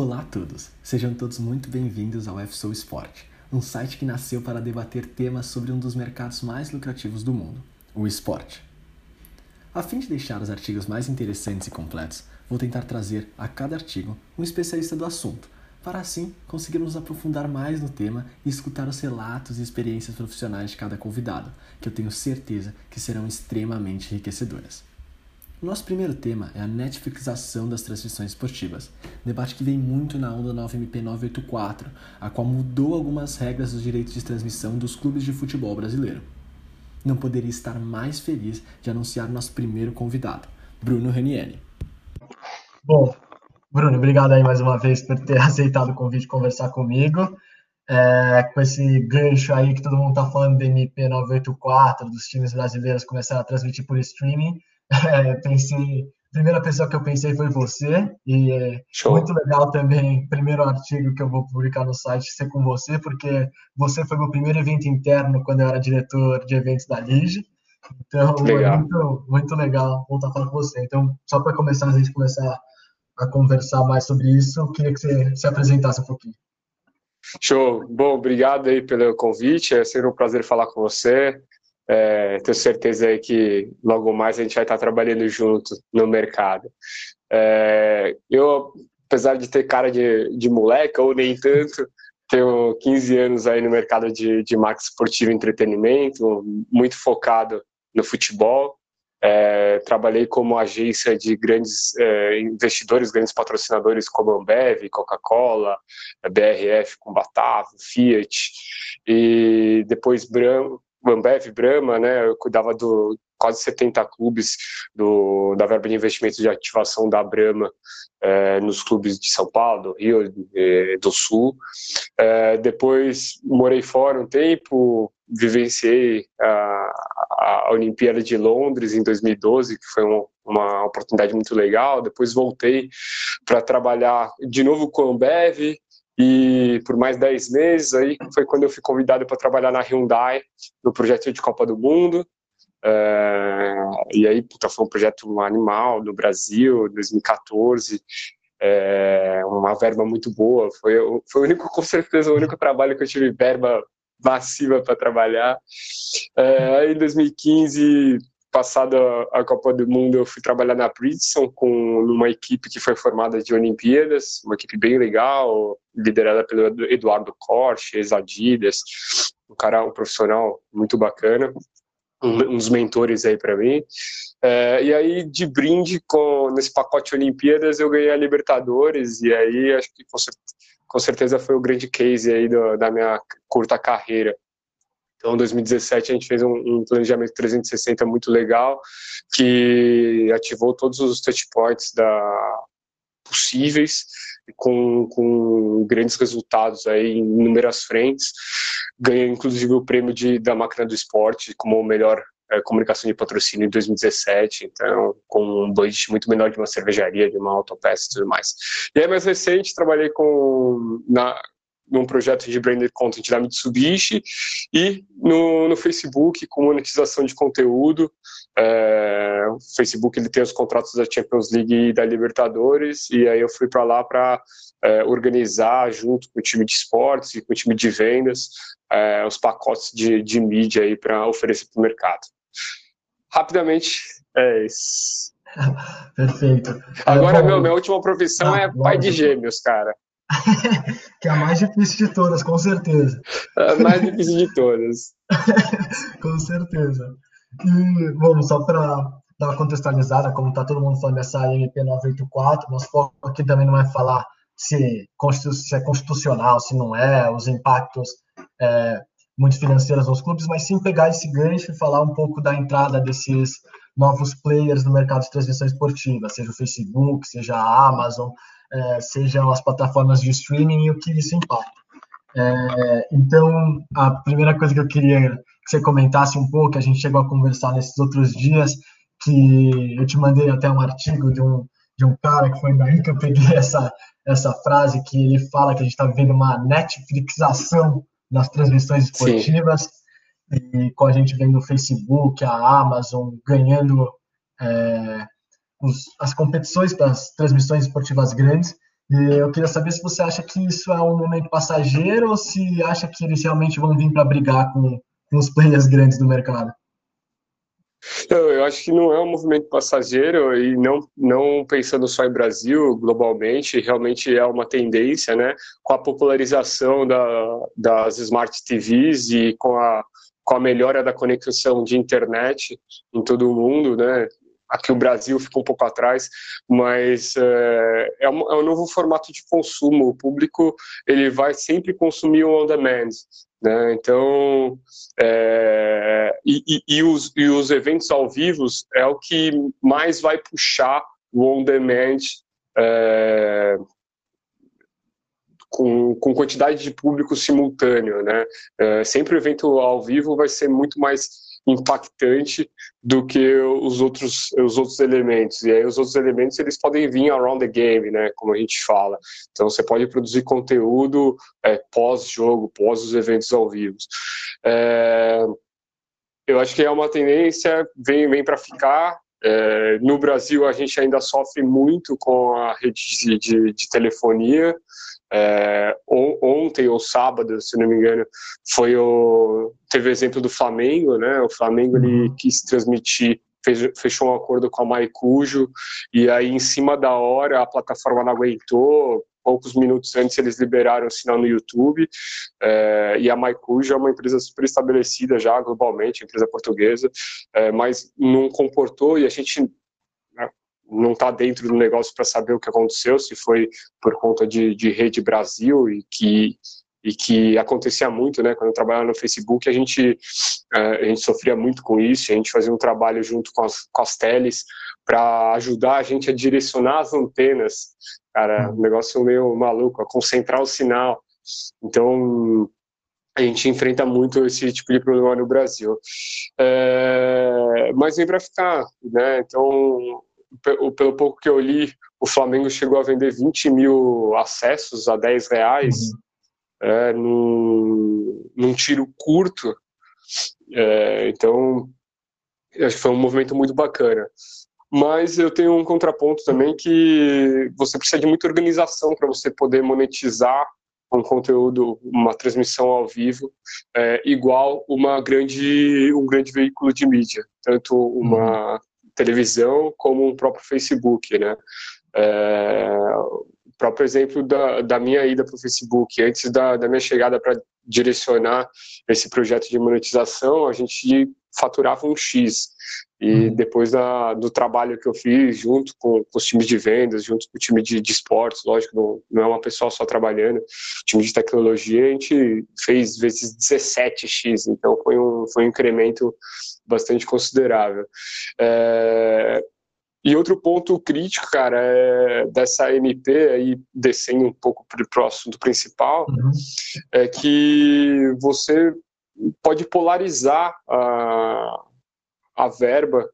Olá a todos, sejam todos muito bem-vindos ao FSO Sport, um site que nasceu para debater temas sobre um dos mercados mais lucrativos do mundo, o esporte. A fim de deixar os artigos mais interessantes e completos, vou tentar trazer a cada artigo um especialista do assunto, para assim conseguirmos aprofundar mais no tema e escutar os relatos e experiências profissionais de cada convidado, que eu tenho certeza que serão extremamente enriquecedoras. Nosso primeiro tema é a Netflixização das transmissões esportivas, debate que vem muito na onda 9MP984, a qual mudou algumas regras dos direitos de transmissão dos clubes de futebol brasileiro. Não poderia estar mais feliz de anunciar nosso primeiro convidado, Bruno Ranieri. Bom, Bruno, obrigado aí mais uma vez por ter aceitado o convite de conversar comigo. É, com esse gancho aí que todo mundo está falando do MP984, dos times brasileiros começaram a transmitir por streaming, é, pensei, a primeira pessoa que eu pensei foi você, e é muito legal também, primeiro artigo que eu vou publicar no site ser com você, porque você foi meu primeiro evento interno quando eu era diretor de eventos da Lige, então legal. é muito, muito legal voltar a falar com você. Então, só para começar, a gente começar a conversar mais sobre isso, eu queria que você se apresentasse um pouquinho. Show. Bom, obrigado aí pelo convite. É sempre um prazer falar com você. É, tenho certeza aí que logo mais a gente vai estar trabalhando junto no mercado. É, eu, apesar de ter cara de, de moleca, ou nem tanto, tenho 15 anos aí no mercado de, de marketing esportivo e entretenimento, muito focado no futebol. É, trabalhei como agência de grandes é, investidores, grandes patrocinadores como Ambev, Coca-Cola, BRF com Batavo, Fiat, e depois Bram, Ambev, Brahma, né, eu cuidava do quase 70 clubes do, da verba de investimento de ativação da Brahma é, nos clubes de São Paulo, do Rio, do Sul. É, depois morei fora um tempo, vivenciei a, a Olimpíada de Londres em 2012, que foi um, uma oportunidade muito legal. Depois voltei para trabalhar de novo com a Ambev, e por mais 10 meses aí foi quando eu fui convidado para trabalhar na Hyundai no projeto de Copa do Mundo. É, e aí puta, foi um projeto animal no Brasil 2014 é, uma verba muito boa. Foi, foi o único com certeza o único trabalho que eu tive verba massiva para trabalhar. É, aí em 2015 passada a Copa do Mundo, eu fui trabalhar na Bridgestone com uma equipe que foi formada de Olimpíadas, uma equipe bem legal, liderada pelo Eduardo Corte, ex-Adidas, um cara, um profissional muito bacana, um, uns mentores aí para mim. É, e aí, de brinde com nesse pacote Olimpíadas, eu ganhei a Libertadores, e aí acho que com, com certeza foi o grande case aí do, da minha curta carreira. Então, em 2017, a gente fez um, um, planejamento 360 muito legal, que ativou todos os touchpoints da, possíveis, com, com grandes resultados aí em inúmeras frentes. Ganhei, inclusive, o prêmio de, da Máquina do Esporte como melhor é, comunicação de patrocínio em 2017, então, com um budget muito menor de uma cervejaria, de uma autopeça e tudo mais. E aí, mais recente, trabalhei com, na, num projeto de branded content da Mitsubishi e no, no Facebook com monetização de conteúdo. É, o Facebook ele tem os contratos da Champions League e da Libertadores e aí eu fui para lá para é, organizar junto com o time de esportes e com o time de vendas é, os pacotes de, de mídia aí para oferecer para o mercado. Rapidamente, é isso. Perfeito. Agora, meu, minha última profissão ah, é pai de gêmeos, cara. que é a mais difícil de todas, com certeza. É a mais difícil de todas. com certeza. E, bom, só para dar uma contextualizada, como está todo mundo falando dessa MP 984, nosso foco aqui também não é falar se, se é constitucional, se não é, os impactos é, muito financeiros nos clubes, mas sim pegar esse gancho e falar um pouco da entrada desses novos players no mercado de transmissão esportiva, seja o Facebook, seja a Amazon, é, sejam as plataformas de streaming e o que isso impacta. É, então, a primeira coisa que eu queria que você comentasse um pouco, a gente chegou a conversar nesses outros dias, que eu te mandei até um artigo de um, de um cara que foi daí que eu peguei essa, essa frase, que ele fala que a gente está vivendo uma Netflixação das transmissões esportivas, Sim. e com a gente vendo o Facebook, a Amazon ganhando é, os, as competições das transmissões esportivas grandes. E eu queria saber se você acha que isso é um momento passageiro ou se acha que eles realmente vão vir para brigar com, com os players grandes do mercado. Eu acho que não é um movimento passageiro e não, não pensando só em Brasil, globalmente, realmente é uma tendência, né? Com a popularização da, das Smart TVs e com a, com a melhora da conexão de internet em todo o mundo, né? Aqui o Brasil ficou um pouco atrás, mas é, é, um, é um novo formato de consumo. O público ele vai sempre consumir o on demand. Né? Então, é, e, e, e, os, e os eventos ao vivo é o que mais vai puxar o on-demand é, com, com quantidade de público simultâneo. Né? É, sempre o evento ao vivo vai ser muito mais impactante do que os outros os outros elementos. E aí os outros elementos eles podem vir around the game né como a gente fala. Então você pode produzir conteúdo é, pós jogo pós os eventos ao vivo. É, eu acho que é uma tendência vem vem para ficar é, no Brasil a gente ainda sofre muito com a rede de, de, de telefonia é, ontem ou sábado, se não me engano, foi o teve o exemplo do Flamengo, né? O Flamengo ele uhum. quis transmitir fez, fechou um acordo com a Maicujo e aí em cima da hora a plataforma não aguentou. Poucos minutos antes eles liberaram o sinal no YouTube é, e a Maicujo é uma empresa super estabelecida já globalmente, empresa portuguesa, é, mas não comportou e a gente não está dentro do negócio para saber o que aconteceu, se foi por conta de, de rede Brasil e que e que acontecia muito, né? Quando eu trabalhava no Facebook, a gente é, a gente sofria muito com isso. A gente fazia um trabalho junto com as, com as teles para ajudar a gente a direcionar as antenas. Cara, um negócio meio maluco, a concentrar o sinal. Então a gente enfrenta muito esse tipo de problema no Brasil. É, mas vem para ficar, né? Então pelo pouco que eu li, o Flamengo chegou a vender 20 mil acessos a 10 reais uhum. é, num, num, tiro curto. É, então, acho que foi um movimento muito bacana. Mas eu tenho um contraponto também que você precisa de muita organização para você poder monetizar um conteúdo, uma transmissão ao vivo, é, igual uma grande, um grande veículo de mídia, tanto uma uhum televisão como o próprio Facebook, né? É, próprio exemplo da, da minha ida para o Facebook, antes da, da minha chegada para direcionar esse projeto de monetização, a gente faturava um X. E uhum. depois da, do trabalho que eu fiz junto com, com, os times de vendas, junto com o time de, de esportes, lógico, não, não, é uma pessoa só trabalhando, time de tecnologia, a gente fez vezes 17x, então foi um, foi um incremento bastante considerável. É, e outro ponto crítico, cara, é dessa MP, aí descendo um pouco para o assunto principal, uhum. é que você pode polarizar a, a verba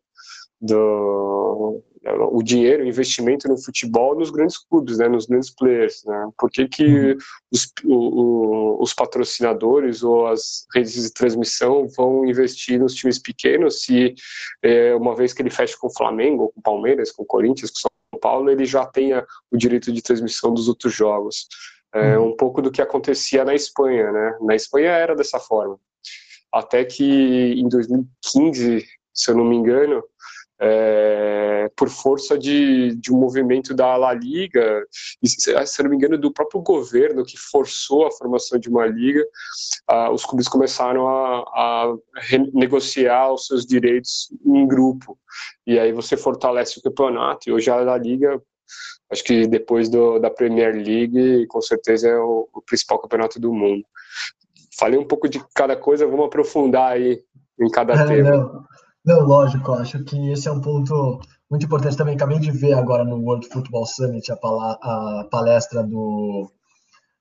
do o dinheiro, o investimento no futebol nos grandes clubes, né, nos grandes players, né? Por que, que uhum. os, o, os patrocinadores ou as redes de transmissão vão investir nos times pequenos se é, uma vez que ele fecha com o Flamengo, com o Palmeiras, com o Corinthians, com o São Paulo, ele já tenha o direito de transmissão dos outros jogos? É uhum. um pouco do que acontecia na Espanha, né? Na Espanha era dessa forma. Até que em 2015, se eu não me engano, é, por força de, de um movimento da La Liga, e, se não me engano, do próprio governo que forçou a formação de uma liga, ah, os clubes começaram a, a renegociar os seus direitos em grupo. E aí você fortalece o campeonato, e hoje a La Liga acho que depois do, da Premier League, com certeza é o, o, principal campeonato do mundo. Falei um pouco de cada coisa, vamos aprofundar aí em cada tema. Não. Não, lógico, acho que esse é um ponto muito importante também. Acabei de ver agora no World Football Summit a, a palestra do,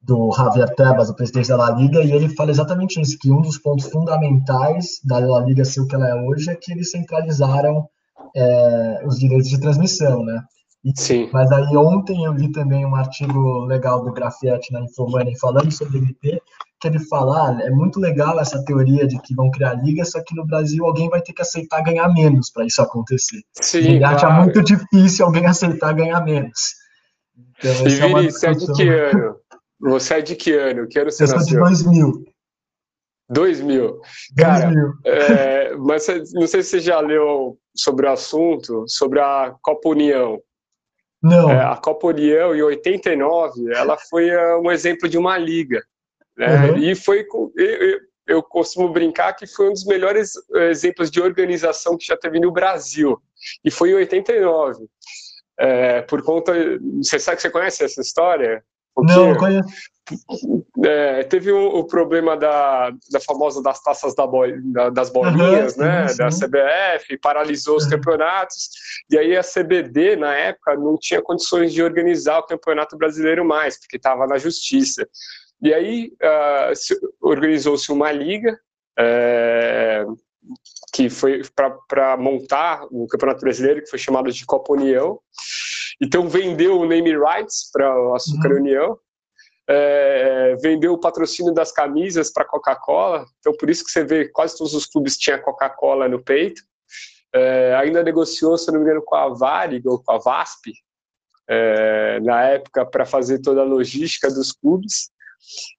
do Javier Tebas, o presidente da La Liga, e ele fala exatamente isso, que um dos pontos fundamentais da La Liga ser o que ela é hoje é que eles centralizaram é, os direitos de transmissão, né? E, Sim. Mas aí ontem eu li também um artigo legal do Grafietti na Infomoney falando sobre o que ele fala, é muito legal essa teoria de que vão criar liga, só que no Brasil alguém vai ter que aceitar ganhar menos para isso acontecer. Sim, ele claro. acha muito difícil alguém aceitar ganhar menos. Então, e Vini, é você é de que ano? Você é de que ano? Que ano você Eu nasceu? Eu sou de 2000. 2000. Cara, 2000. É, mas não sei se você já leu sobre o assunto, sobre a Copa União. Não. É, a Copa União, em 89, ela foi uh, um exemplo de uma liga. Né? Uhum. E foi. Eu, eu costumo brincar que foi um dos melhores eh, exemplos de organização que já teve no Brasil. E foi em 89. É, por conta. Você sabe que você conhece essa história? Porque, não, não conheço. É, teve o, o, problema da, da famosa das taças da bol, da, das bolinhas, uhum, né? Sim, da CBF, paralisou os uhum. campeonatos. E aí a CBD, na época, não tinha condições de organizar o campeonato brasileiro mais, porque estava na justiça. E aí uh, organizou-se uma liga. É, que foi para montar o Campeonato Brasileiro, que foi chamado de Copa União. Então vendeu o name rights para o Açúcar uhum. União, é, vendeu o patrocínio das camisas para Coca-Cola. Então por isso que você vê quase todos os clubes tinham Coca-Cola no peito. É, ainda negociou, se não me engano, com a Varig ou com a VASP é, na época para fazer toda a logística dos clubes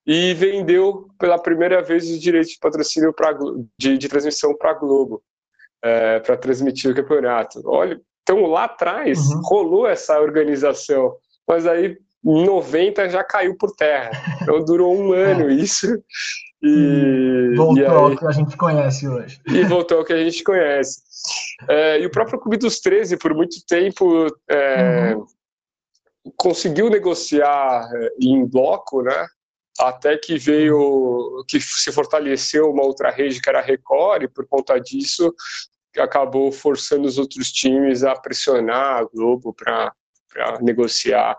e vendeu pela primeira vez os direitos de patrocínio pra, de, de transmissão para a Globo, é, para transmitir o campeonato. Olha, então lá atrás uhum. rolou essa organização, mas aí em 90 já caiu por terra. Então durou um ano é. isso. E, voltou e aí, ao que a gente conhece hoje. E voltou ao que a gente conhece. É, e o próprio Clube dos 13, por muito tempo, é, uhum. conseguiu negociar é, em bloco, né? Até que veio, que se fortaleceu uma outra rede que era a Record, e por conta disso acabou forçando os outros times a pressionar a Globo para negociar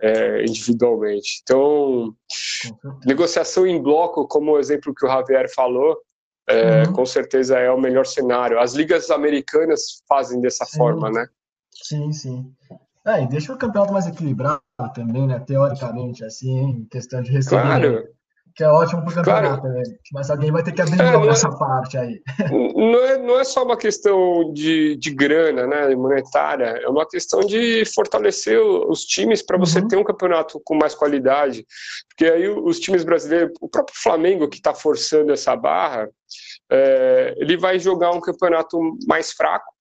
é, individualmente. Então, negociação em bloco, como o exemplo que o Javier falou, é, uhum. com certeza é o melhor cenário. As ligas americanas fazem dessa sim. forma, né? Sim, sim. É, e deixa o campeonato mais equilibrado também, né? Teoricamente, assim, em questão de receber. Claro. Que é ótimo para o campeonato, claro. né? Mas alguém vai ter que abrir é, mão dessa parte aí. Não é, não é só uma questão de, de grana, né? Monetária, é uma questão de fortalecer os times para você uhum. ter um campeonato com mais qualidade. Porque aí os times brasileiros, o próprio Flamengo que está forçando essa barra, é, ele vai jogar um campeonato mais fraco.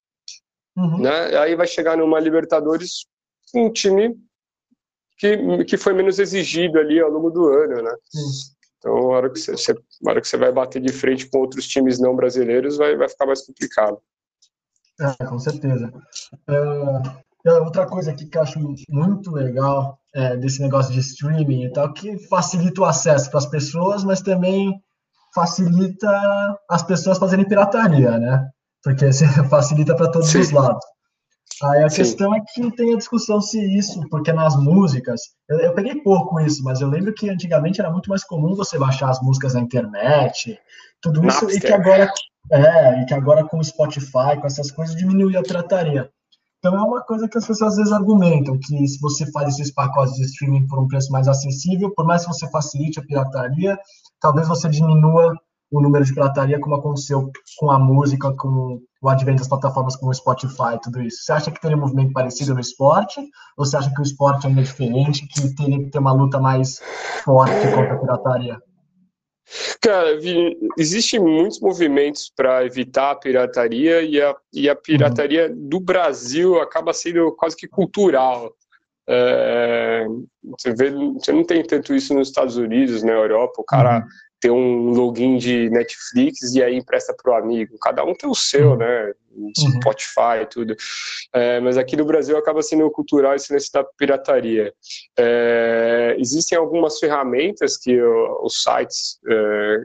Uhum. Né? Aí vai chegar numa Libertadores um time que, que foi menos exigido ali ao longo do ano, né? Então, a hora, que você, a hora que você vai bater de frente com outros times não brasileiros, vai, vai ficar mais complicado. É, com certeza. É, outra coisa que eu acho muito legal é, desse negócio de streaming e tal, que facilita o acesso para as pessoas, mas também facilita as pessoas fazerem pirataria, né? Porque facilita para todos Sim. os lados. Aí a Sim. questão é que tem a discussão se isso, porque nas músicas, eu, eu, peguei pouco isso, mas eu lembro que antigamente era muito mais comum você baixar as músicas na internet, tudo isso, Napster. e que agora, é, e que agora com o Spotify, com essas coisas, diminuiu a trataria. Então é uma coisa que as pessoas às vezes argumentam, que se você faz esses pacotes de streaming por um preço mais acessível, por mais que você facilite a pirataria, talvez você diminua o número de pirataria como aconteceu com a música, com o advento das plataformas como o Spotify, tudo isso. Você acha que teria um movimento parecido no esporte? Ou você acha que o esporte ainda é diferente, que teria que ter uma luta mais forte contra a pirataria? Cara, existem muitos movimentos para evitar a pirataria e a, e a pirataria uhum. do Brasil acaba sendo quase que cultural. É, você, vê, você não tem tanto isso nos Estados Unidos, na Europa, o cara uhum ter um login de Netflix e aí empresta para o amigo. Cada um tem o seu, uhum. né? Uhum. Spotify e tudo. É, mas aqui no Brasil acaba sendo cultural esse lance da pirataria. É, existem algumas ferramentas que os sites é,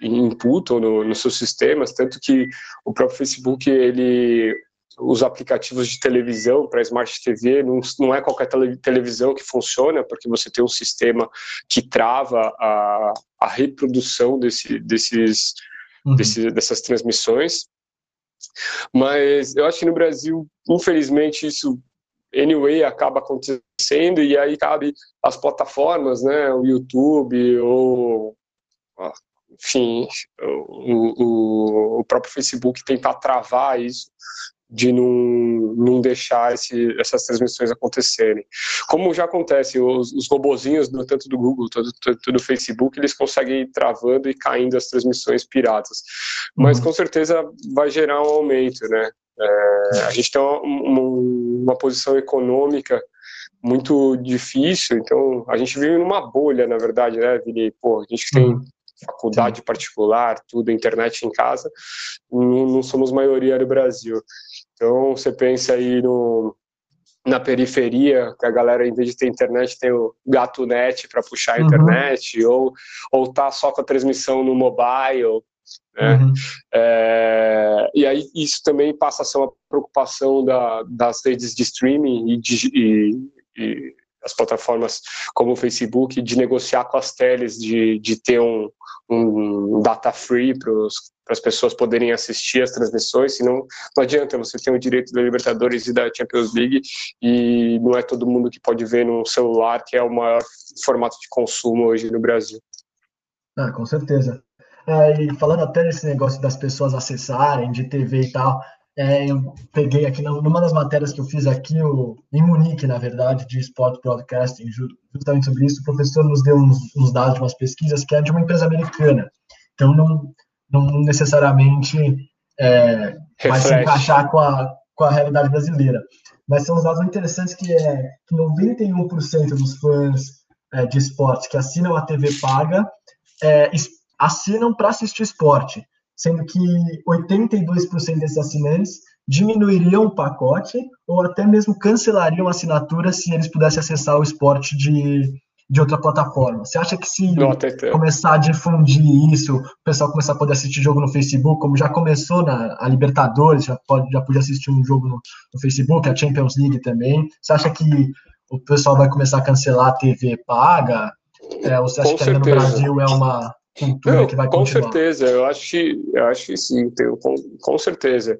imputam no, nos seus sistemas, tanto que o próprio Facebook ele os aplicativos de televisão para Smart TV, não, não é qualquer tele, televisão que funciona, porque você tem um sistema que trava a, a reprodução desse, desses, uhum. desse, dessas transmissões. Mas eu acho que no Brasil, infelizmente, isso anyway acaba acontecendo e aí cabe as plataformas, né, o YouTube ou enfim, o, o, o próprio Facebook tentar travar isso de não, não deixar esse, essas transmissões acontecerem. Como já acontece, os, os robozinhos, do, tanto do Google, tanto, do Facebook, eles conseguem ir travando e caindo as transmissões piratas. Mas uhum. com certeza vai gerar um aumento, né? É, a gente tem uma, uma, uma posição econômica muito difícil, então a gente vive numa bolha, na verdade, né, Vini? Pô, a gente tem uhum. faculdade particular, tudo, internet em casa, não, não, somos maioria no Brasil. Então, você pensa aí no, na periferia, que a galera, em vez de ter internet, tem o gato net para puxar a uhum. internet, ou, ou tá só com a transmissão no mobile, né? Uhum. É, e aí isso também passa a ser uma preocupação da, das redes de streaming e, de, e, e as plataformas como o Facebook de negociar com as teles, de, de ter um, um data free para as pessoas poderem assistir as transmissões, senão não adianta, você tem o direito da Libertadores e da Champions League e não é todo mundo que pode ver no celular, que é o maior formato de consumo hoje no Brasil. Ah, com certeza. É, e falando até desse negócio das pessoas acessarem de TV e tal, é, eu peguei aqui numa das matérias que eu fiz aqui, o, em Munique, na verdade, de Sport Broadcasting, justamente sobre isso, o professor nos deu uns, uns, dados de umas pesquisas que é de uma empresa americana. Então, não, não necessariamente é, vai se encaixar com a, com a realidade brasileira. Mas são uns dados interessantes que é que 91% dos fãs é, de esporte que assinam a TV paga é, assinam para assistir esporte sendo que 82% desses assinantes diminuiriam o pacote ou até mesmo cancelariam a assinatura se eles pudessem acessar o esporte de, de outra plataforma. Você acha que se começar a difundir isso, o pessoal começar a poder assistir jogo no Facebook, como já começou na a Libertadores, já, pode, já podia assistir um jogo no, no Facebook, a Champions League também, você acha que o pessoal vai começar a cancelar a TV paga? É, ou você acha Com que ainda no Brasil é uma, cultura Não, que vai com continuar. Com certeza, eu acho que, eu acho que sim, tenho, com, com certeza.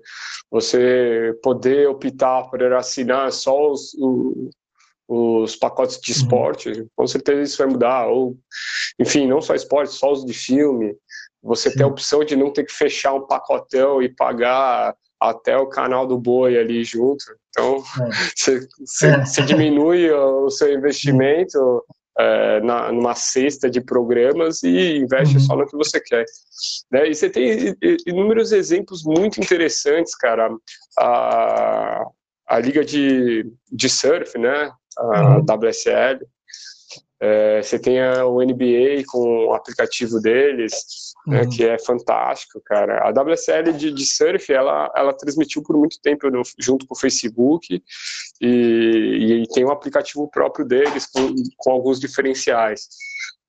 Você poder optar por assinar só os, os, os pacotes de uhum. esporte, uhum. com certeza isso vai mudar. Ou, enfim, não só esporte, só os de filme. Você sim. tem a opção de não ter que fechar um pacotão e pagar até o canal do boi ali junto. Então, é. você, é. diminui o seu investimento é, na, numa cesta de programas e investe uhum. só no que você quer. Né? E você tem inúmeros exemplos muito interessantes, cara. A, a liga de, de surf, né? A uhum. WSL. É, você tem a, o NBA com o aplicativo deles né, uhum. que é fantástico, cara. A WSL de, de, surf, ela, ela transmitiu por muito tempo no, junto com o Facebook e, e, tem um aplicativo próprio deles com, com alguns diferenciais.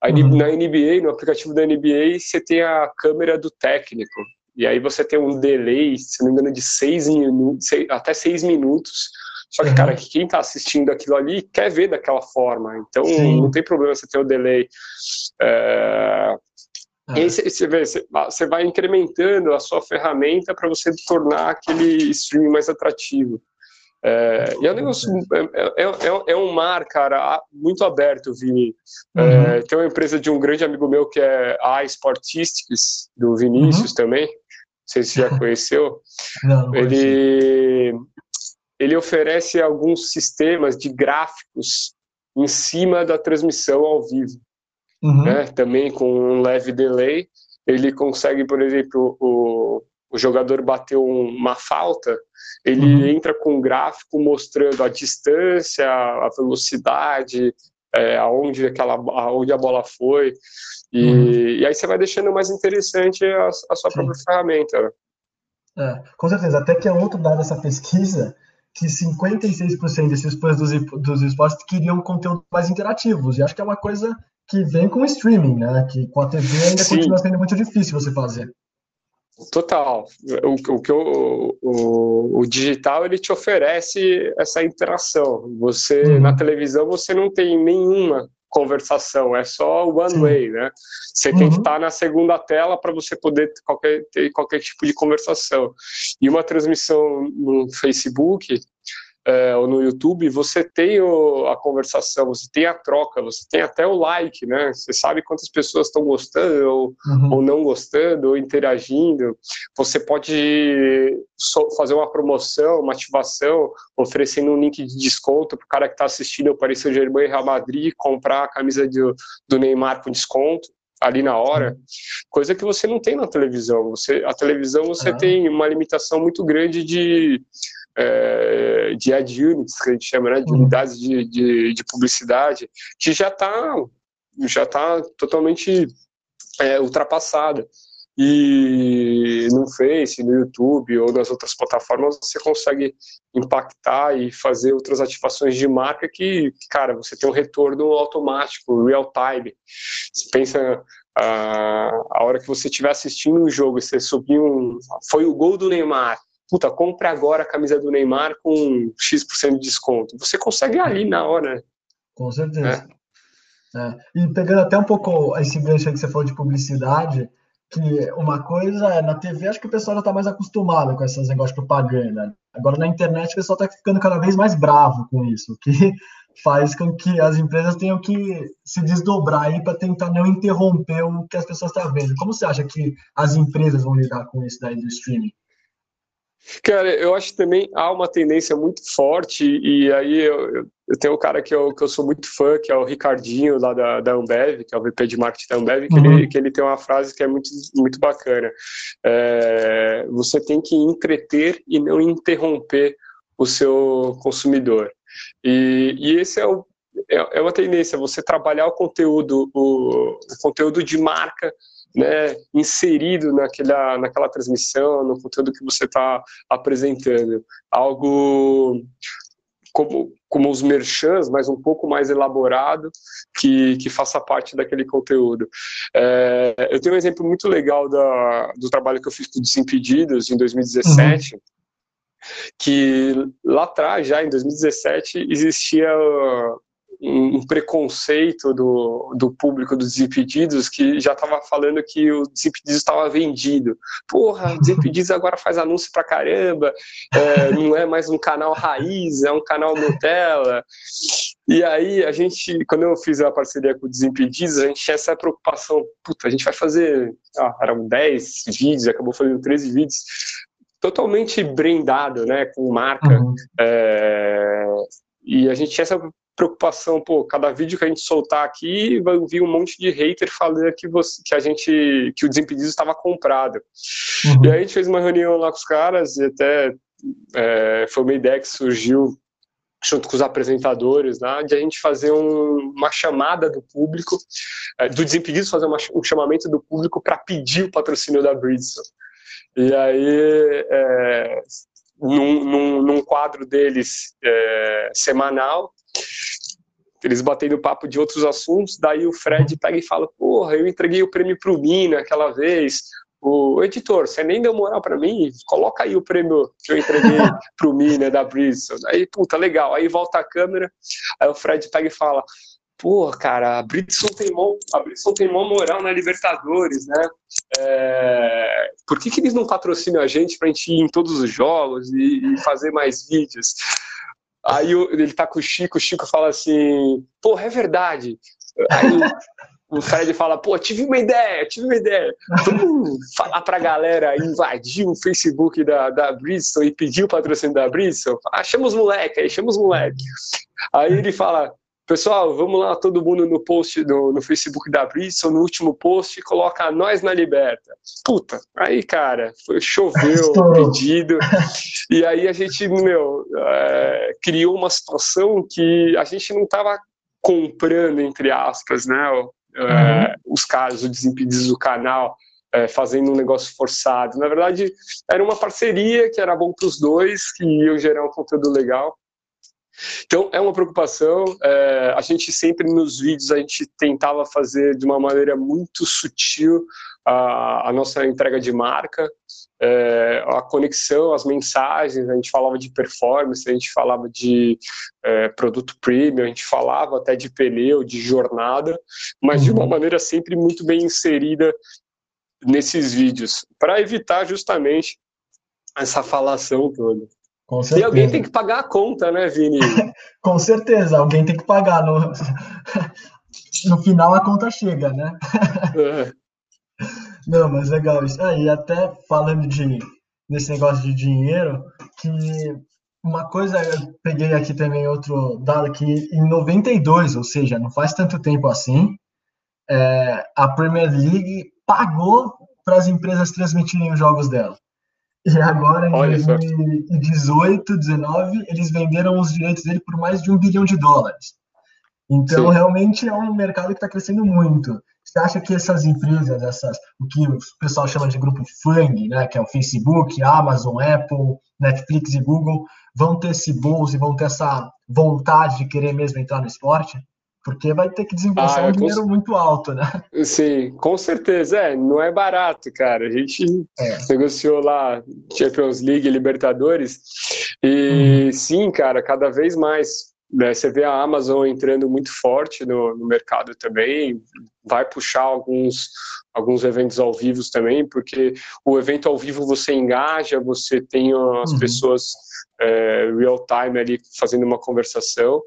Uhum. Na NBA, no aplicativo da NBA, você tem a câmera do técnico. E aí você tem um delay, se não me engano, de seis minutos, até seis minutos. Só que, uhum. cara, quem está assistindo aquilo ali quer ver daquela forma. Então, Sim. não tem problema você ter o delay. É, e aí você, vê, você vai incrementando a sua ferramenta para você tornar aquele streaming mais atrativo. É, e é um negócio, é, é, é, é, um mar, cara, muito aberto, Vini. É, uhum. tem uma empresa de um grande amigo meu que é a Sportistics, do Vinícius uhum. também. Não sei se você já conheceu. Não, não ele, ele oferece alguns sistemas de gráficos em cima da transmissão ao vivo uhum. né? também com um leve delay. Ele consegue, por exemplo, o, o jogador bateu uma falta, ele uhum. entra com um gráfico mostrando a distância, a velocidade, é, aonde, aquela, aonde a bola foi. E, uhum. e aí você vai deixando mais interessante a, a sua Sim. própria ferramenta. Né? É, com certeza. Até que é outro dado dessa pesquisa que 56% desses fãs dos, dos esportes queriam conteúdo mais interativos. E acho que é uma coisa que vem com o streaming, né? Que com a TV ainda Sim. continua sendo muito difícil você fazer. Total. O, o que o, o, o, digital ele te oferece essa interação. Você uhum. na televisão você não tem nenhuma conversação, é só one Sim. way, né? Você uhum. tem que uhum. estar na segunda tela para você poder ter qualquer, ter qualquer tipo de conversação. E uma transmissão no Facebook é, ou no YouTube, você tem o, a conversação, você tem a troca, você tem até o like, né? Você sabe quantas pessoas estão gostando ou, uhum. ou não gostando, ou interagindo. Você pode fazer uma promoção, uma ativação, oferecendo um link de desconto para o cara que está assistindo o Paris Saint-Germain e Real Madrid comprar a camisa do, do Neymar com desconto ali na hora, coisa que você não tem na televisão. Você, a televisão você ah. tem uma limitação muito grande de é, de ad units, que a gente chama, né, de uhum. unidades de, de, de publicidade, que já está já tá totalmente é, ultrapassada. E no Face, no YouTube ou nas outras plataformas você consegue impactar e fazer outras ativações de marca que, cara, você tem um retorno automático, real time. Você pensa a, a hora que você estiver assistindo um jogo, você subiu um, foi o gol do Neymar, puta, compre agora a camisa do Neymar com X% de desconto. Você consegue ali na hora. Com certeza. É. É. E pegando até um pouco esse gancho aí que você falou de publicidade, que uma coisa é, na TV acho que o pessoal já está mais acostumado com esses negócios de propaganda. Agora na internet o pessoal está ficando cada vez mais bravo com isso, que faz com que as empresas tenham que se desdobrar aí para tentar não interromper o que as pessoas estão vendo. Como você acha que as empresas vão lidar com isso daí do streaming? Cara, eu acho que também há uma tendência muito forte, e aí eu, eu tenho um cara que eu, que eu sou muito fã, que é o Ricardinho, lá da, da Ambev, que é o VP de marketing da Ambev, que, uhum. ele, que ele tem uma frase que é muito, muito bacana. É, você tem que entreter e não interromper o seu consumidor. E, e esse é o, é, é uma tendência, você trabalhar o conteúdo, o, o conteúdo de marca né, inserido naquela, naquela transmissão, no conteúdo que você está apresentando. Algo como, como os merchants, mas um pouco mais elaborado, que, que faça parte daquele conteúdo. É, eu tenho um exemplo muito legal da, do trabalho que eu fiz com Desimpedidos em 2017, uhum. que lá atrás, já em 2017, existia um, preconceito do, do público dos Desimpedidos que já estava falando que o Desimpedidos estava vendido. Porra, o Desimpedidos agora faz anúncio pra caramba, é, não é mais um canal raiz, é um canal Nutella. E aí, a gente, quando eu fiz a parceria com o Desimpedidos, a gente tinha essa preocupação, puta, a gente vai fazer, ah, eram 10 vídeos, acabou fazendo 13 vídeos, totalmente brandado, né, com marca, uhum. é, e a gente tinha essa preocupação, pô, cada vídeo que a gente soltar aqui vai vir um monte de hater falando que, você, que a gente, que o Desimpedido estava comprado. Uhum. E aí a gente fez uma reunião lá com os caras e até é, foi uma ideia que surgiu junto com os apresentadores, né, de a gente fazer um, uma chamada do público, é, do Desimpedidos fazer uma, um chamamento do público para pedir o patrocínio da Bridgestone. E aí, é, num, num, num, quadro deles é, semanal, eles batendo papo de outros assuntos, daí o Fred pega e fala, porra, eu entreguei o prêmio pro Mina aquela vez, o editor, você nem deu moral para mim, coloca aí o prêmio que eu entreguei pro Mina da Bridgestone. Aí, puta, legal, aí volta a câmera, aí o Fred pega e fala, pô, cara, a Bridgestone tem mó, a Bridgestone tem mó moral na Libertadores, né? É, por que, que eles não patrocinam a gente pra gente ir em todos os jogos e, e fazer mais vídeos? Aí ele tá com o Chico, o Chico fala assim, porra, é verdade. Aí o Fred fala, pô, tive uma ideia, tive uma ideia. Vamos falar pra galera invadir o Facebook da, da Bristol e pedir o patrocínio da Bristol? Ah, chama os moleque aí, chama os moleque. Aí ele fala, Pessoal, vamos lá, todo mundo no post no, no Facebook da Bristol, no último post, coloca nós na liberta. Puta, aí, cara, foi, choveu o pedido. E aí a gente, meu, é, criou uma situação que a gente não estava comprando, entre aspas, né? É, uhum. Os caras, os desimpedidos do canal. É, fazendo um negócio forçado. Na verdade, era uma parceria que era bom para os dois, que iam gerar um conteúdo legal. Então, é uma preocupação. É, a gente sempre nos vídeos a gente tentava fazer de uma maneira muito sutil a, a nossa entrega de marca, é, a conexão, as mensagens. A gente falava de performance, a gente falava de é, produto premium, a gente falava até de pneu, de jornada, mas de uma uhum. maneira sempre muito bem inserida nesses vídeos, para evitar justamente essa falação toda. Com certeza. E alguém tem que pagar a conta, né, Vini? Com certeza, alguém tem que pagar. No, no final a conta chega, né? É. Não, mas legal isso. Ah, e até falando de nesse negócio de dinheiro, que uma coisa, eu peguei aqui também outro dado que em 92, ou seja, não faz tanto tempo assim, é, a Premier League pagou para as empresas transmitirem os jogos dela. E agora, em Olha 2018, 19, eles venderam os direitos dele por mais de um bilhão de dólares. Então, Sim. realmente é um mercado que está crescendo muito. Você acha que essas empresas, essas, o que o pessoal chama de grupo FANG, né, que é o Facebook, Amazon, Apple, Netflix e Google, vão ter esse bolso e vão ter essa vontade de querer mesmo entrar no esporte? Porque vai ter que desembolsar ah, um dinheiro com... muito alto, né? Sim, com certeza. É, não é barato, cara. A gente é. negociou lá Champions League, Libertadores, e uhum. sim, cara, cada vez mais né, você vê a Amazon entrando muito forte no, no, mercado também, vai puxar alguns, alguns eventos ao vivo também, porque o evento ao vivo você engaja, você tem as uhum. pessoas é, real time ali fazendo uma conversação.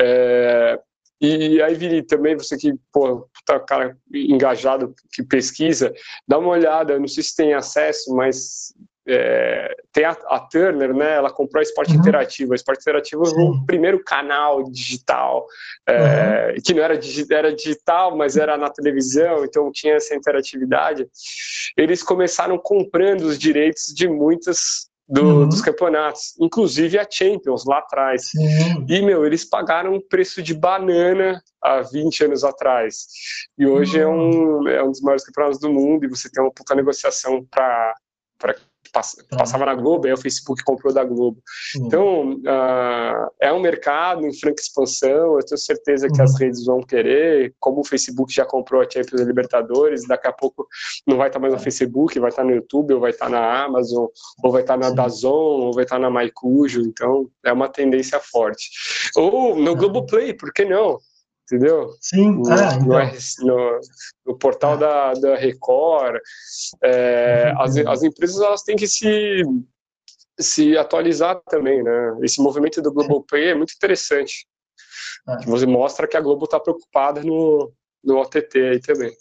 É, e aí, Vini, também você que, pô, tá cara engajado, que pesquisa, dá uma olhada, não sei se tem acesso, mas é, tem a, a, Turner, né? Ela comprou a Esporte uhum. Interativo. A Esporte Interativo foi o primeiro canal digital é, uhum. que não era, era digital, mas era na televisão, então tinha essa interatividade. Eles começaram comprando os direitos de muitas do, uhum. dos campeonatos, inclusive a Champions lá atrás. Sim. E, meu, eles pagaram um preço de banana há 20 anos atrás. E hoje é, um, uhum. é um dos maiores campeonatos do mundo e você tem uma puta negociação para passava na Globo, aí o Facebook comprou da Globo. Uhum. Então, uh, é um mercado em franca expansão, eu tenho certeza que uhum. as redes vão querer, como o Facebook já comprou a Champions Libertadores, daqui a pouco não vai estar mais no Facebook, vai estar no YouTube, ou vai estar na Amazon, ou vai estar na Sim. Dazon, ou vai estar na Maicujo, então é uma tendência forte. Ou no Globoplay, por que não? Entendeu? Sim, no, é, então. no, no, portal da, da Record. É, as, as empresas elas têm que se, se atualizar também, né? Esse movimento do Globoplay é muito interessante. É. Você mostra que a Globo está preocupada no, no OTT aí também.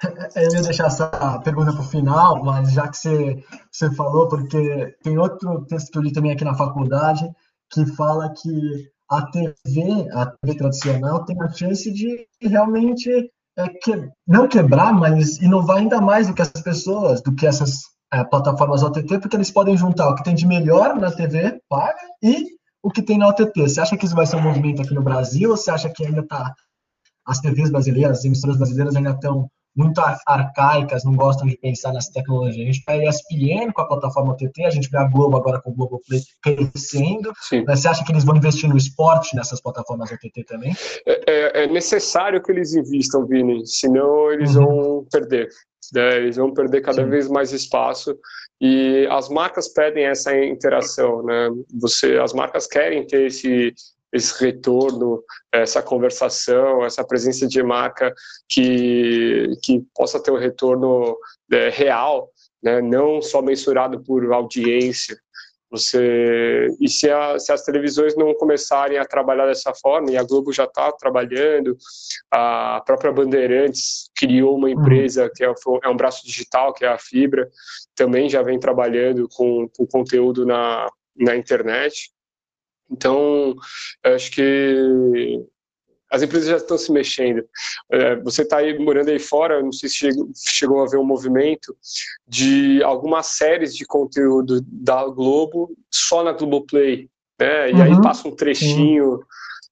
Eu ia deixar essa pergunta para o final, mas já que você, você falou, porque tem outro texto que eu li também aqui na faculdade que fala que a TV, a TV tradicional, tem a chance de realmente é, que, não quebrar, mas inovar ainda mais do que as pessoas, do que essas é, plataformas OTT, porque eles podem juntar o que tem de melhor na TV paga e o que tem na OTT. Você acha que isso vai ser um movimento aqui no Brasil ou você acha que ainda está as TVs brasileiras, as emissoras brasileiras ainda estão muito arcaicas, não gostam de pensar nessa tecnologia. A gente pega a ESPN com a plataforma OTT, a gente vê a Globo agora com o Globoplay crescendo. Você acha que eles vão investir no esporte nessas plataformas OTT também? É, é, é necessário que eles invistam, Vini, senão eles uhum. vão perder. Né? Eles vão perder cada Sim. vez mais espaço e as marcas pedem essa interação, né? Você, as marcas querem ter esse esse retorno, essa conversação, essa presença de marca que, que possa ter um retorno é, real, né, não só mensurado por audiência. Você e se, a, se, as televisões não começarem a trabalhar dessa forma, e a Globo já está trabalhando, a própria Bandeirantes criou uma empresa que é, é, um braço digital, que é a Fibra, também já vem trabalhando com, com conteúdo na, na internet. Então, acho que as empresas já estão se mexendo. É, você está aí morando aí fora, não sei se chegou, a ver um movimento de algumas séries de conteúdo da Globo só na Globoplay, né? E uhum. aí passa um trechinho,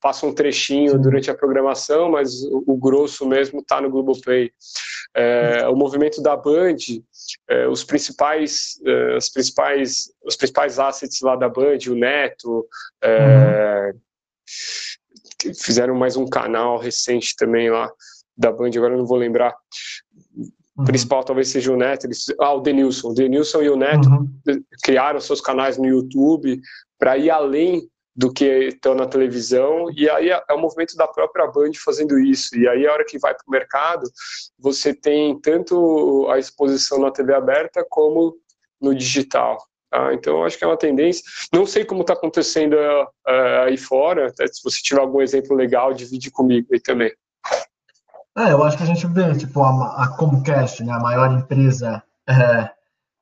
passa um trechinho durante a programação, mas o, o grosso mesmo está no Globoplay. É, o movimento da Band, é, os principais, é, as principais, os principais assets lá da Band, o Neto, é, uhum. fizeram mais um canal recente também lá da Band, agora eu não vou lembrar. O uhum. principal talvez seja o Neto, eles, ah, o Denilson. O Denilson e o Neto uhum. criaram seus canais no YouTube para ir além do que estão na televisão, e aí é, é o movimento da própria Band fazendo isso, e aí a hora que vai para o mercado, você tem tanto a exposição na TV aberta como no digital. Tá? Então, acho que é uma tendência. Não sei como está acontecendo uh, aí fora, se você tiver algum exemplo legal, divide comigo aí também. É, eu acho que a gente vê, tipo, a, a Comcast, né, a maior empresa é,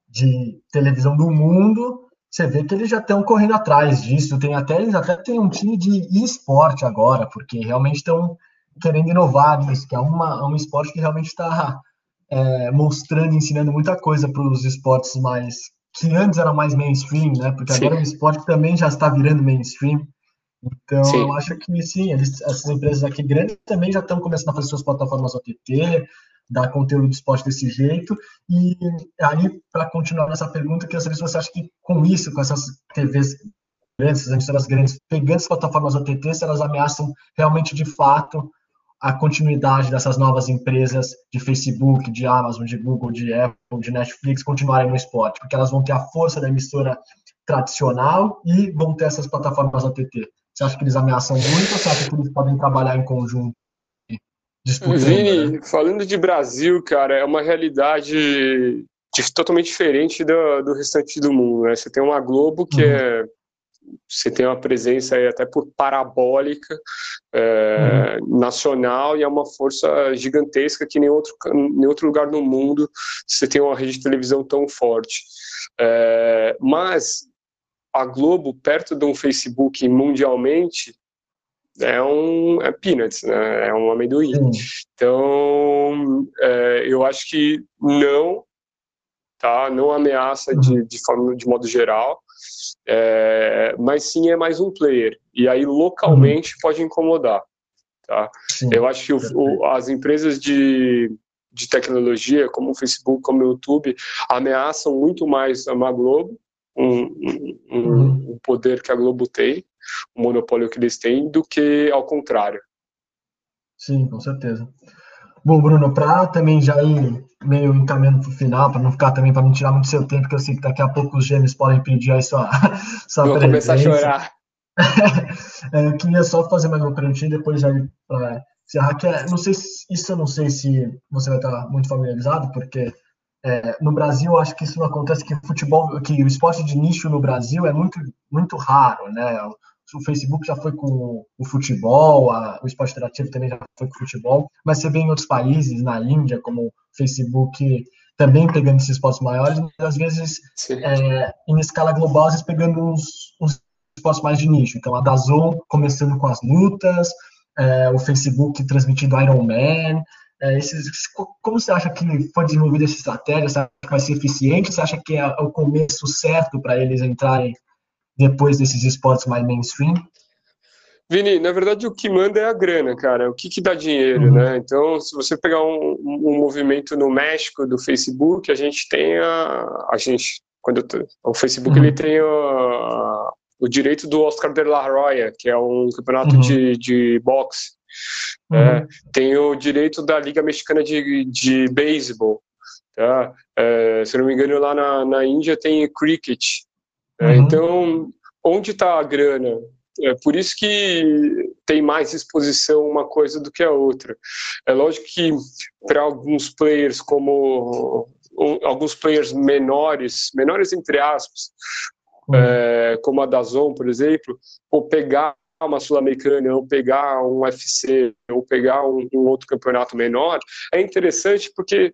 de televisão do mundo, você vê que eles já estão correndo atrás disso. Tem até, eles até têm um time de esporte agora, porque realmente estão querendo inovar nisso, que é uma, um esporte que realmente está é, mostrando, ensinando muita coisa para os esportes mais que antes era mais mainstream, né? Porque sim. agora o esporte também já está virando mainstream. Então, sim. eu acho que sim, eles, essas empresas aqui grandes também já estão começando a fazer suas plataformas OTT, dar conteúdo de esporte desse jeito. E aí, para continuar nessa pergunta, que se você acha que com isso, com essas TVs grandes, essas emissoras grandes, pegando as plataformas OTT, se elas ameaçam realmente de fato a continuidade dessas novas empresas de Facebook, de Amazon, de Google, de Apple, de Netflix continuarem no esporte, porque elas vão ter a força da emissora tradicional e vão ter essas plataformas OTT. Você acha que eles ameaçam muito ou você acha que eles podem trabalhar em conjunto? Vini, né? falando de Brasil, cara, é uma realidade totalmente diferente do, do restante do mundo. Né? Você tem uma Globo que uhum. é você tem uma presença aí até por parabólica é, uhum. nacional e é uma força gigantesca que nem outro, nem outro lugar no mundo você tem uma rede de televisão tão forte. É, mas a Globo, perto de um Facebook mundialmente, é um é peanuts, né? é um amendoim. Uhum. Então, é, eu acho que não, tá? não ameaça de, de, forma, de modo geral, é, mas sim é mais um player. E aí localmente uhum. pode incomodar. Tá? Sim, Eu acho que o, o, as empresas de, de tecnologia, como o Facebook, como o YouTube, ameaçam muito mais a Globo, um, um, uhum. um poder que a Globo tem, o monopólio que eles têm, do que ao contrário. Sim, com certeza. Bom, Bruno, para também já ir meio encaminhando para o final, para não ficar também, para não tirar muito seu tempo, que eu sei que daqui a pouco os gêmeos podem pedir aí sua, sua Vou começar a chorar. É, eu queria só fazer mais uma perguntinha depois já para encerrar, que é, não sei se, isso eu não sei se você vai estar muito familiarizado, porque é, no Brasil eu acho que isso não acontece, que futebol, que o esporte de nicho no Brasil é muito, muito raro, né? O Facebook já foi com o futebol, a, o esporte interativo também já foi com o futebol, mas você vê em outros países, na Índia, como o Facebook também pegando esses esportes maiores, mas às vezes é, em escala global, às vezes pegando uns, uns esportes mais de nicho. Então a Dazon começando com as lutas, é, o Facebook transmitindo Iron Man, é, esses, como você acha que foi desenvolvida essa estratégia? Você acha que vai ser eficiente? Você acha que é o começo certo para eles entrarem depois desses esportes mais mainstream? Vini, na verdade o que manda é a grana, cara. O que, que dá dinheiro, uhum. né? Então, se você pegar um, um, movimento no México do Facebook, a gente tem a, a gente quando o Facebook uhum. ele tem a, o direito do Oscar de la Hoya, que é um campeonato uhum. de, de boxe. É, uhum. tem o direito da Liga Mexicana de, de Beisebol. Tá? É, se não me engano, lá na, na Índia tem cricket. É, uhum. Então, onde está a grana? É por isso que tem mais exposição uma coisa do que a outra. É lógico que para alguns players como alguns players menores, menores entre aspas, uhum. é, como a Dazon, por exemplo, ou pegar uma sul-americana, ou pegar um UFC, ou pegar um, um outro campeonato menor, é interessante porque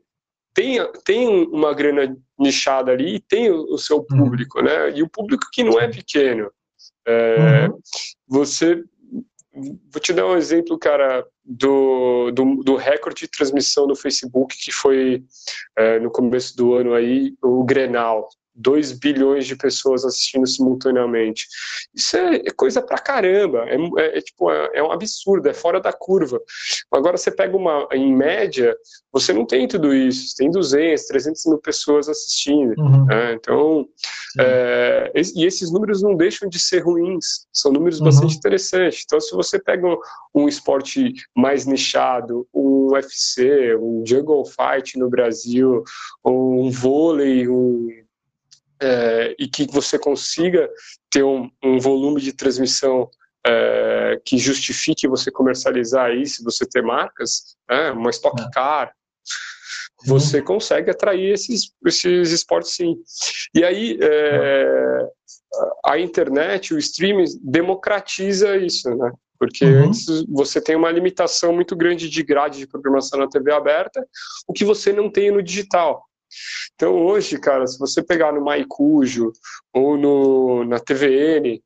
tem, tem uma grana nichada ali e tem o, o seu uhum. público, uhum. né? E o público que não é pequeno. É, uhum. Você. Vou te dar um exemplo, cara, do, do, do recorde de transmissão do Facebook que foi é, no começo do ano aí, o Grenal. 2 bilhões de pessoas assistindo simultaneamente. Isso é, é coisa pra caramba, é, é, é tipo, é, é, um absurdo, é fora da curva. Agora você pega uma, em média, você não tem tudo isso, tem 200, 300 mil pessoas assistindo. Uhum. Né? Então, é, e esses números não deixam de ser ruins, são números uhum. bastante interessantes. Então, se você pega um, um esporte mais nichado, um UFC, um jungle fight no Brasil, um vôlei, um é, e que você consiga ter um, um volume de transmissão é, que justifique você comercializar aí, se você ter marcas, né, uma Stock é. Car, você consegue atrair esses, esses esportes sim. E aí, é, a internet, o streaming, democratiza isso, né? Porque uhum. antes você tem uma limitação muito grande de grade de programação na TV aberta, o que você não tem no digital. Então hoje, cara, se você pegar no Maicujo ou no, na TVN,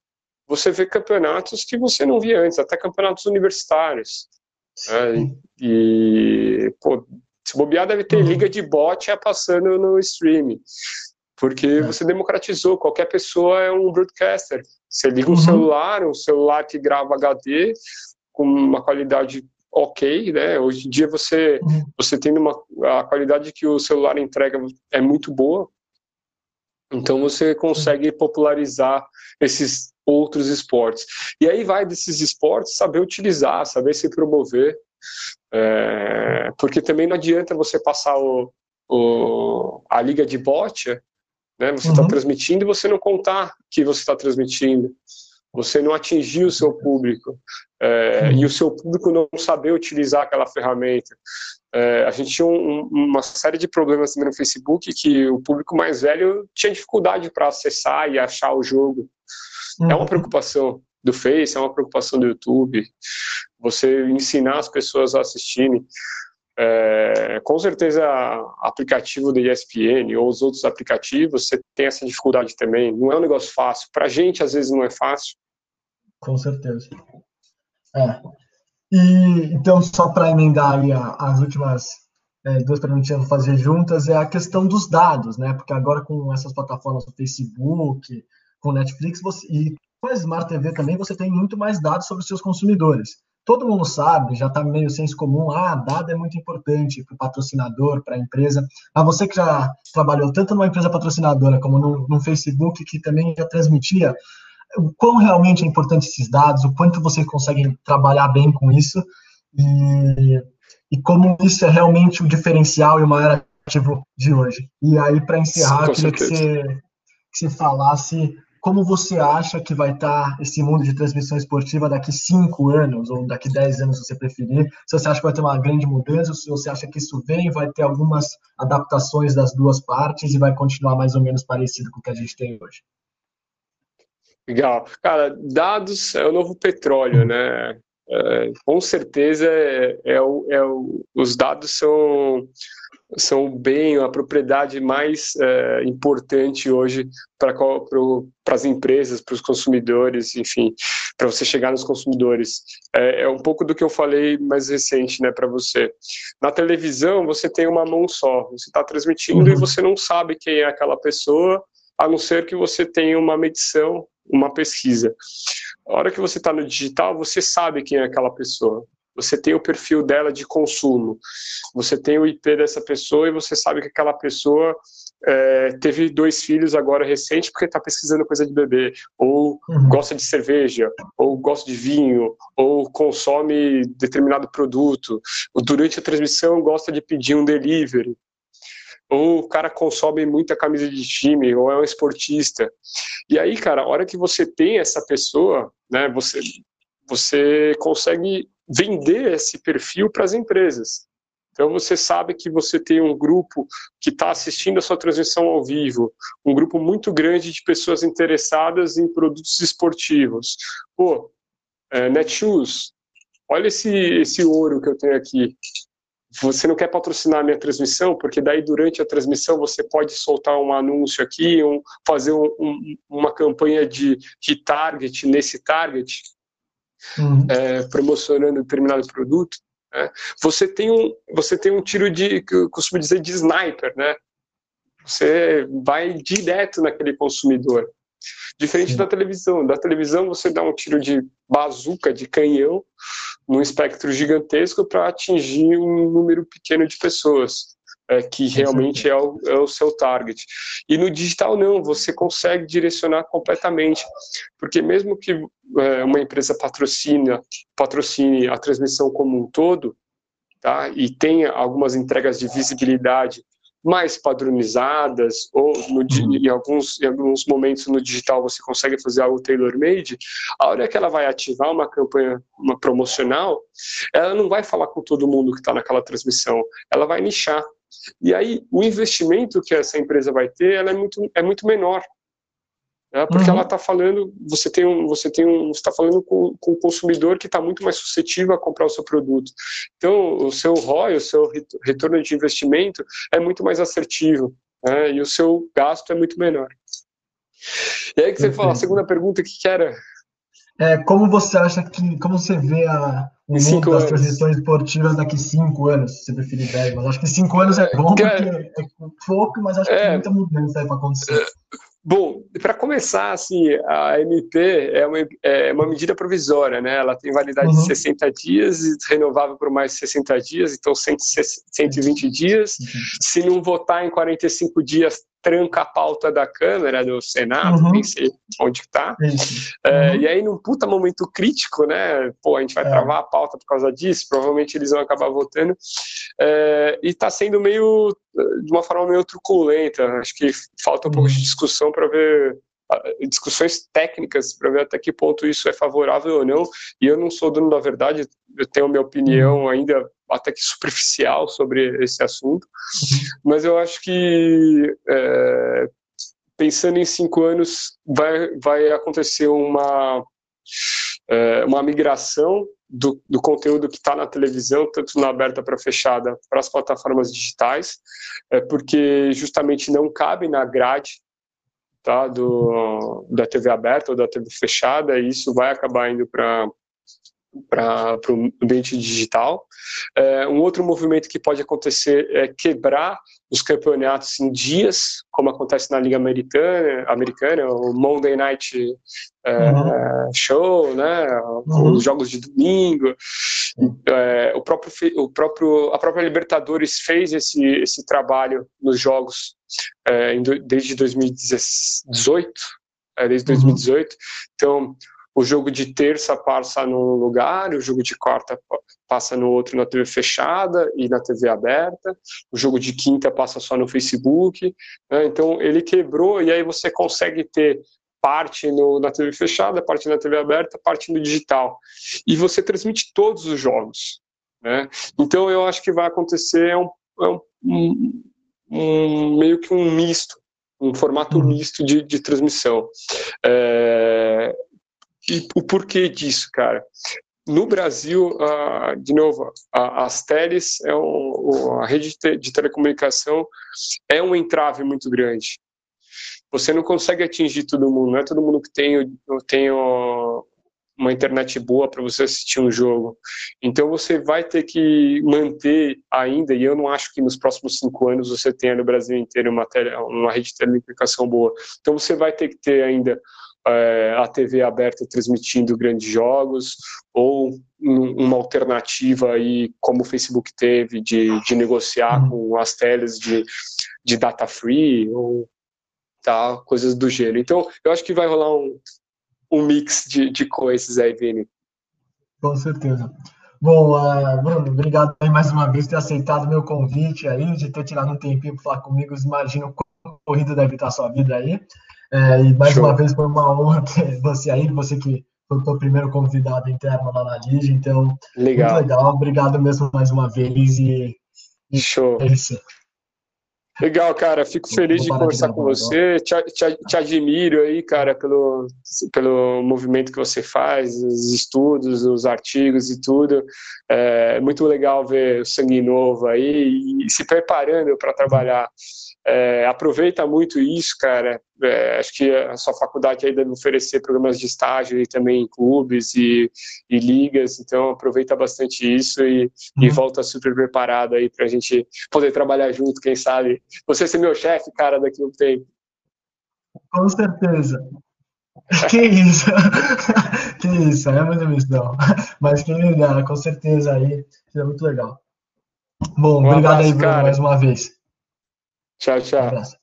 você vê campeonatos que você não via antes, até campeonatos universitários. Né? E, pô, se bobear, deve ter uhum. liga de bot passando no streaming. Porque é. você democratizou, qualquer pessoa é um broadcaster. Você liga um uhum. celular, um celular que grava HD com uma qualidade ok, né? Hoje em dia você uhum. você tem uma a qualidade que o celular entrega é muito boa. Então você consegue popularizar esses outros esportes. E aí vai desses esportes saber utilizar, saber se promover. É, porque também não adianta você passar o, o a liga de bote, né? Você está uhum. transmitindo e você não contar que você está transmitindo. Você não atingir o seu público é, e o seu público não saber utilizar aquela ferramenta. É, a gente tinha um, uma série de problemas no Facebook que o público mais velho tinha dificuldade para acessar e achar o jogo. Uhum. É uma uhum. preocupação do Face, é uma preocupação do YouTube. Você ensinar as pessoas a assistirem. É, com certeza, aplicativo da ESPN ou os outros aplicativos, você tem essa dificuldade também. Não é um negócio fácil. Para a gente, às vezes, não é fácil. Com certeza. É. E, então, só para emendar as últimas é, duas eu vou fazer juntas, é a questão dos dados, né? Porque agora com essas plataformas do Facebook, com Netflix você, e com a Smart TV também, você tem muito mais dados sobre os seus consumidores todo mundo sabe, já está meio senso comum, ah, dado é muito importante para o patrocinador, para a empresa. Mas você que já trabalhou tanto numa empresa patrocinadora como no, no, Facebook, que também já transmitia, o quão realmente é importante esses dados, o quanto vocês conseguem trabalhar bem com isso e, e como isso é realmente o diferencial e o maior ativo de hoje. E aí, para encerrar, Sim, queria que você, que você falasse como você acha que vai estar esse mundo de transmissão esportiva daqui cinco anos, ou daqui dez anos, se você preferir? Se você acha que vai ter uma grande mudança, se você acha que isso vem, vai ter algumas adaptações das duas partes e vai continuar mais ou menos parecido com o que a gente tem hoje? Legal. Cara, dados é o novo petróleo, né? É, com certeza é, é, é os dados são são o bem, a propriedade mais é, importante hoje para as empresas, para os consumidores, enfim, para você chegar nos consumidores. É, é, um pouco do que eu falei mais recente, né, para você. Na televisão, você tem uma mão só, você está transmitindo uhum. e você não sabe quem é aquela pessoa, a não ser que você tenha uma medição, uma pesquisa. A hora que você está no digital, você sabe quem é aquela pessoa você tem o perfil dela de consumo, você tem o IP dessa pessoa e você sabe que aquela pessoa é, teve dois filhos agora recente porque está pesquisando coisa de bebê, ou uhum. gosta de cerveja, ou gosta de vinho, ou consome determinado produto, ou durante a transmissão gosta de pedir um delivery, ou o cara consome muita camisa de time, ou é um esportista. E aí, cara, a hora que você tem essa pessoa, né, você, você consegue vender esse perfil para as empresas. Então você sabe que você tem um grupo que está assistindo a sua transmissão ao vivo, um grupo muito grande de pessoas interessadas em produtos esportivos. Pô, é, Netshoes, olha esse, esse ouro que eu tenho aqui. Você não quer patrocinar a minha transmissão, porque daí durante a transmissão você pode soltar um anúncio aqui, um, fazer um, um, uma campanha de, de target nesse target uhum. é, promocionando determinado produto, né? você tem um você tem um tiro de que eu costumo dizer de sniper, né? Você vai direto naquele consumidor. Diferente da televisão. Da televisão você dá um tiro de bazuca, de canhão, num espectro gigantesco para atingir um número pequeno de pessoas é, que realmente é o, é o, seu target. E no digital não, você consegue direcionar completamente, porque mesmo que é, uma empresa patrocina, patrocine a transmissão como um todo, tá, e tenha algumas entregas de visibilidade mais padronizadas, ou no, uhum. em, alguns, em alguns momentos no digital você consegue fazer algo tailor-made, a hora que ela vai ativar uma campanha uma promocional, ela não vai falar com todo mundo que está naquela transmissão, ela vai nichar E aí, o investimento que essa empresa vai ter, ela é muito, é muito menor. Né? Porque uhum. ela está falando, você tem um, você tem um, está falando com, com o consumidor que está muito mais suscetível a comprar o seu produto. Então, o seu ROI, o seu retorno de investimento é muito mais assertivo, né? E o seu gasto é muito menor. E aí que você falou, a segunda pergunta que era? É, como você acha que, como você vê a, o mundo das transições esportivas daqui cinco anos, se você preferir 10, mas acho que cinco anos é bom, porque é pouco, mas acho que é, tem muita mudança para acontecer. É, bom, para começar, assim, a MP é uma, é uma medida provisória, né? Ela tem validade uhum. de 60 dias e renovável por mais 60 dias, então 120 dias. Uhum. Se não votar em 45 dias, tranca a pauta da Câmara, do Senado, uhum. nem sei onde está. É, uhum. E aí, num puta momento crítico, né? Pô, a gente vai é. travar a pauta por causa disso, provavelmente eles vão acabar votando. É, e está sendo meio, de uma forma meio truculenta. Acho que falta um pouco de uhum. discussão para ver discussões técnicas para ver até que ponto isso é favorável ou não. E eu não sou dono da verdade, eu tenho minha opinião uhum. ainda até que superficial sobre esse assunto, uhum. mas eu acho que é, pensando em cinco anos vai, vai acontecer uma é, uma migração do, do conteúdo que está na televisão, tanto na aberta para fechada, para as plataformas digitais, é, porque justamente não cabe na grade tá, do, da TV aberta ou da TV fechada, e isso vai acabar indo para para o ambiente digital. É, um outro movimento que pode acontecer é quebrar os campeonatos em dias, como acontece na Liga Americana, americana o Monday Night é, uhum. Show, né, uhum. os jogos de domingo. É, o próprio, o próprio, a própria Libertadores fez esse, esse trabalho nos jogos é, desde 2018, é, desde 2018. Uhum. Então, o jogo de terça passa num lugar, o jogo de quarta passa no outro na TV fechada e na TV aberta, o jogo de quinta passa só no Facebook. Né? Então, ele quebrou e aí você consegue ter parte no, na TV fechada, parte na TV aberta, parte no digital. E você transmite todos os jogos. Né? Então, eu acho que vai acontecer um, é um, um meio que um misto, um formato uhum. misto de, de transmissão. É, e o porquê disso, cara? No Brasil, de novo, as teles, é um, a rede de telecomunicação é um entrave muito grande. Você não consegue atingir todo mundo, não é todo mundo que tem, tem uma internet boa para você assistir um jogo. Então você vai ter que manter ainda, e eu não acho que nos próximos cinco anos você tenha no Brasil inteiro uma, tele, uma rede de telecomunicação boa. Então você vai ter que ter ainda é, a TV aberta transmitindo grandes jogos, ou uma alternativa aí, como o Facebook teve, de, de negociar uhum. com as teles de, de data free, ou tal, coisas do gênero. Então, eu acho que vai rolar um, um mix de, de coisas aí, Vini. Com certeza. Bom, uh, Bruno, obrigado mais uma vez por ter aceitado meu convite aí, de ter tirado um tempinho para falar comigo. Imagino como corrida deve estar a sua vida aí. É, e mais Show. uma vez foi uma honra ter você aí, você que foi o primeiro convidado interno lá na Lige, então legal. muito legal. Obrigado mesmo mais uma vez e, e Show. É. Legal, cara. Fico feliz de conversar com você. Te, te, te, admiro aí, cara, pelo, pelo movimento que você faz, os estudos, os artigos e tudo. É muito legal ver o sangue novo aí e se preparando para trabalhar. É, aproveita muito isso, cara. É, acho que a sua faculdade aí deve oferecer programas de estágio e também em clubes e, e ligas, então aproveita bastante isso e, uhum. e volta super preparado aí para a gente poder trabalhar junto, quem sabe. Você ser meu chefe, cara, daqui a um tempo. Com certeza. Que isso, que isso, é muito missão. Mas que legal, com certeza aí, é muito legal. Bom, um obrigado abraço, aí, Bruno, mais uma vez. Tchau, tchau.